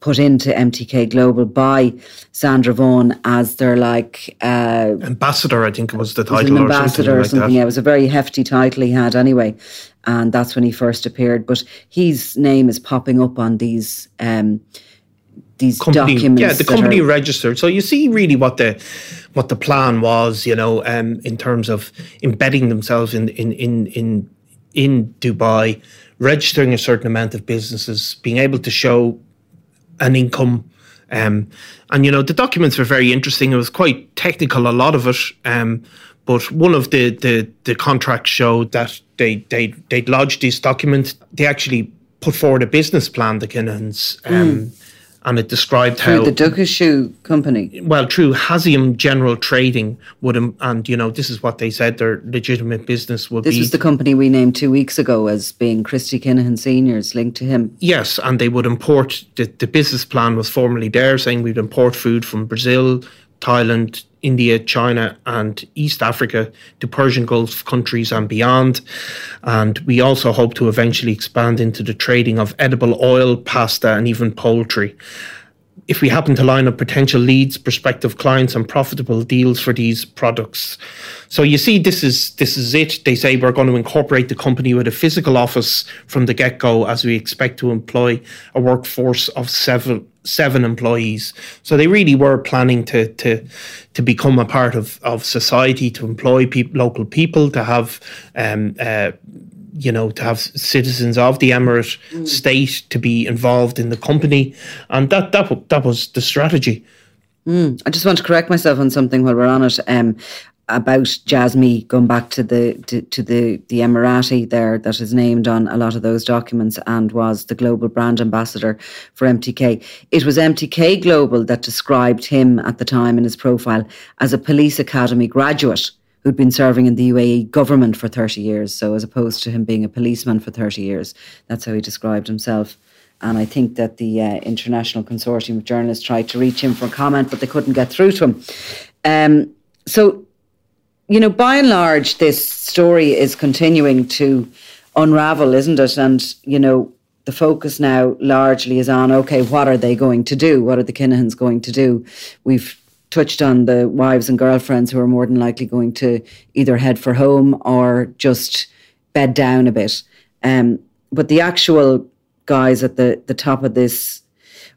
put into MTK Global by Sandra Vaughan as their like uh, ambassador. I think it was the title. Was ambassador or something. Or something. Like yeah, it was a very hefty title he had anyway, and that's when he first appeared. But his name is popping up on these. Um, these company, documents. Yeah, the company are, registered. So you see really what the what the plan was, you know, um, in terms of embedding themselves in in in in in Dubai, registering a certain amount of businesses, being able to show an income. Um, and you know the documents were very interesting. It was quite technical, a lot of it. Um, but one of the, the the contracts showed that they they they'd lodged this document. They actually put forward a business plan, the Kinahans, um, mm and it described through how the Ducashew company. Well, through Hazium General Trading would, and you know, this is what they said their legitimate business would this be. This was the company we named two weeks ago as being Christy Kinahan Seniors linked to him. Yes, and they would import the, the business plan was formally there, saying we'd import food from Brazil, Thailand, India, China, and East Africa to Persian Gulf countries and beyond. And we also hope to eventually expand into the trading of edible oil, pasta, and even poultry if we happen to line up potential leads, prospective clients, and profitable deals for these products. So you see, this is this is it. They say we're going to incorporate the company with a physical office from the get go, as we expect to employ a workforce of seven seven employees. So they really were planning to to to become a part of of society, to employ people, local people, to have um, uh, you know, to have citizens of the emirate mm. state to be involved in the company, and that that that was the strategy. Mm. I just want to correct myself on something while we're on it. Um, about Jazmi going back to the to, to, the the Emirati there that is named on a lot of those documents and was the global brand ambassador for MTK. It was MTK Global that described him at the time in his profile as a police academy graduate who'd been serving in the UAE government for 30 years. So, as opposed to him being a policeman for 30 years, that's how he described himself. And I think that the uh, International Consortium of Journalists tried to reach him for a comment, but they couldn't get through to him. Um, so, you know, by and large, this story is continuing to unravel, isn't it? And, you know, the focus now largely is on okay, what are they going to do? What are the Kinahans going to do? We've touched on the wives and girlfriends who are more than likely going to either head for home or just bed down a bit. Um, but the actual guys at the, the top of this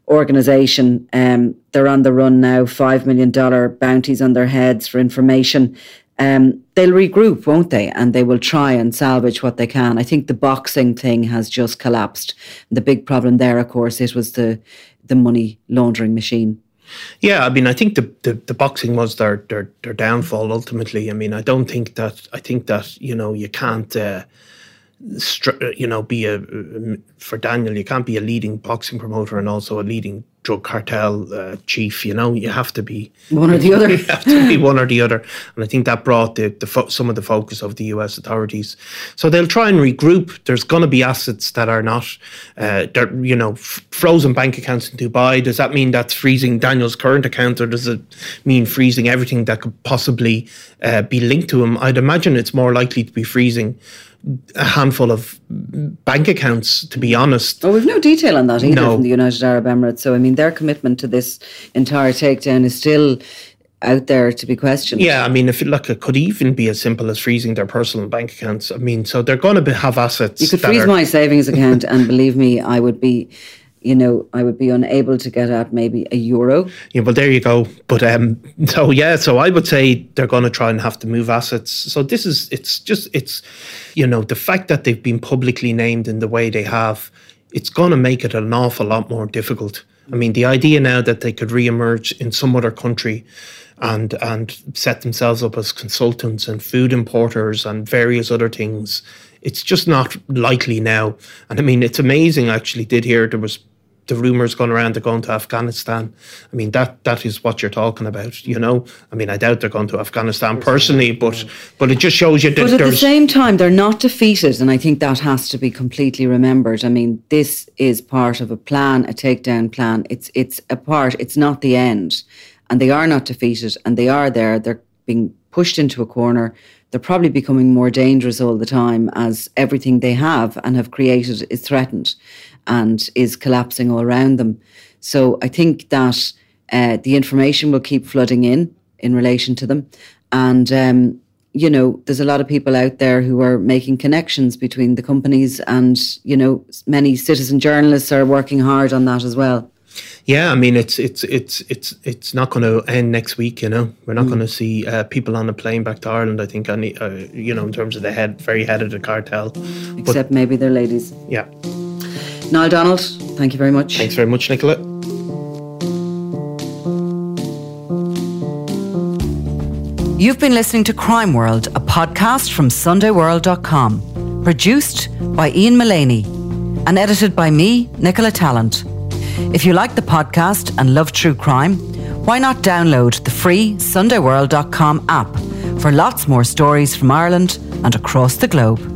organization, um, they're on the run now, $5 million bounties on their heads for information. Um, they'll regroup, won't they? And they will try and salvage what they can. I think the boxing thing has just collapsed. The big problem there, of course, it was the the money laundering machine. Yeah, I mean, I think the, the, the, boxing was their, their their downfall ultimately. I mean, I don't think that I think that you know you can't uh, you know be a for Daniel you can't be a leading boxing promoter and also a leading drug cartel uh, chief. You know, you have to be one or the other. *laughs* you have to be one or the other, and I think that brought the, the fo- some of the focus of the U.S. authorities. So they'll try and regroup. There's going to be assets that are not, uh, you know, f- frozen bank accounts in Dubai. Does that mean that's freezing Daniel's current account, or does it mean freezing everything that could possibly uh, be linked to him? I'd imagine it's more likely to be freezing a handful of bank accounts, to be honest. Oh, we've no detail on that either no. from the United Arab Emirates. So, I mean, their commitment to this entire takedown is still out there to be questioned. Yeah, I mean, if it, look, it could even be as simple as freezing their personal bank accounts. I mean, so they're going to have assets. You could freeze are, my savings account, and believe me, I would be you know, I would be unable to get at maybe a euro. Yeah, well, there you go. But um, so yeah, so I would say they're going to try and have to move assets. So this is, it's just, it's, you know, the fact that they've been publicly named in the way they have, it's going to make it an awful lot more difficult. I mean, the idea now that they could re-emerge in some other country and and set themselves up as consultants and food importers and various other things, it's just not likely now. And I mean, it's amazing. I actually did hear there was the rumors going around they're going to Afghanistan. I mean that that is what you're talking about. You know, I mean I doubt they're going to Afghanistan personally, but but it just shows you that. But at the same time, they're not defeated, and I think that has to be completely remembered. I mean, this is part of a plan, a takedown plan. It's it's a part. It's not the end, and they are not defeated, and they are there. They're being pushed into a corner. They're probably becoming more dangerous all the time as everything they have and have created is threatened and is collapsing all around them. So I think that uh, the information will keep flooding in in relation to them. And, um, you know, there's a lot of people out there who are making connections between the companies, and, you know, many citizen journalists are working hard on that as well. Yeah, I mean it's it's it's it's it's not going to end next week. You know, we're not mm. going to see uh, people on a plane back to Ireland. I think, any, uh, you know, in terms of the head, very head of the cartel. Except but, maybe they're ladies. Yeah. Niall Donald, thank you very much. Thanks very much, Nicola. You've been listening to Crime World, a podcast from SundayWorld.com, produced by Ian Mullaney and edited by me, Nicola Tallant. If you like the podcast and love true crime, why not download the free SundayWorld.com app for lots more stories from Ireland and across the globe?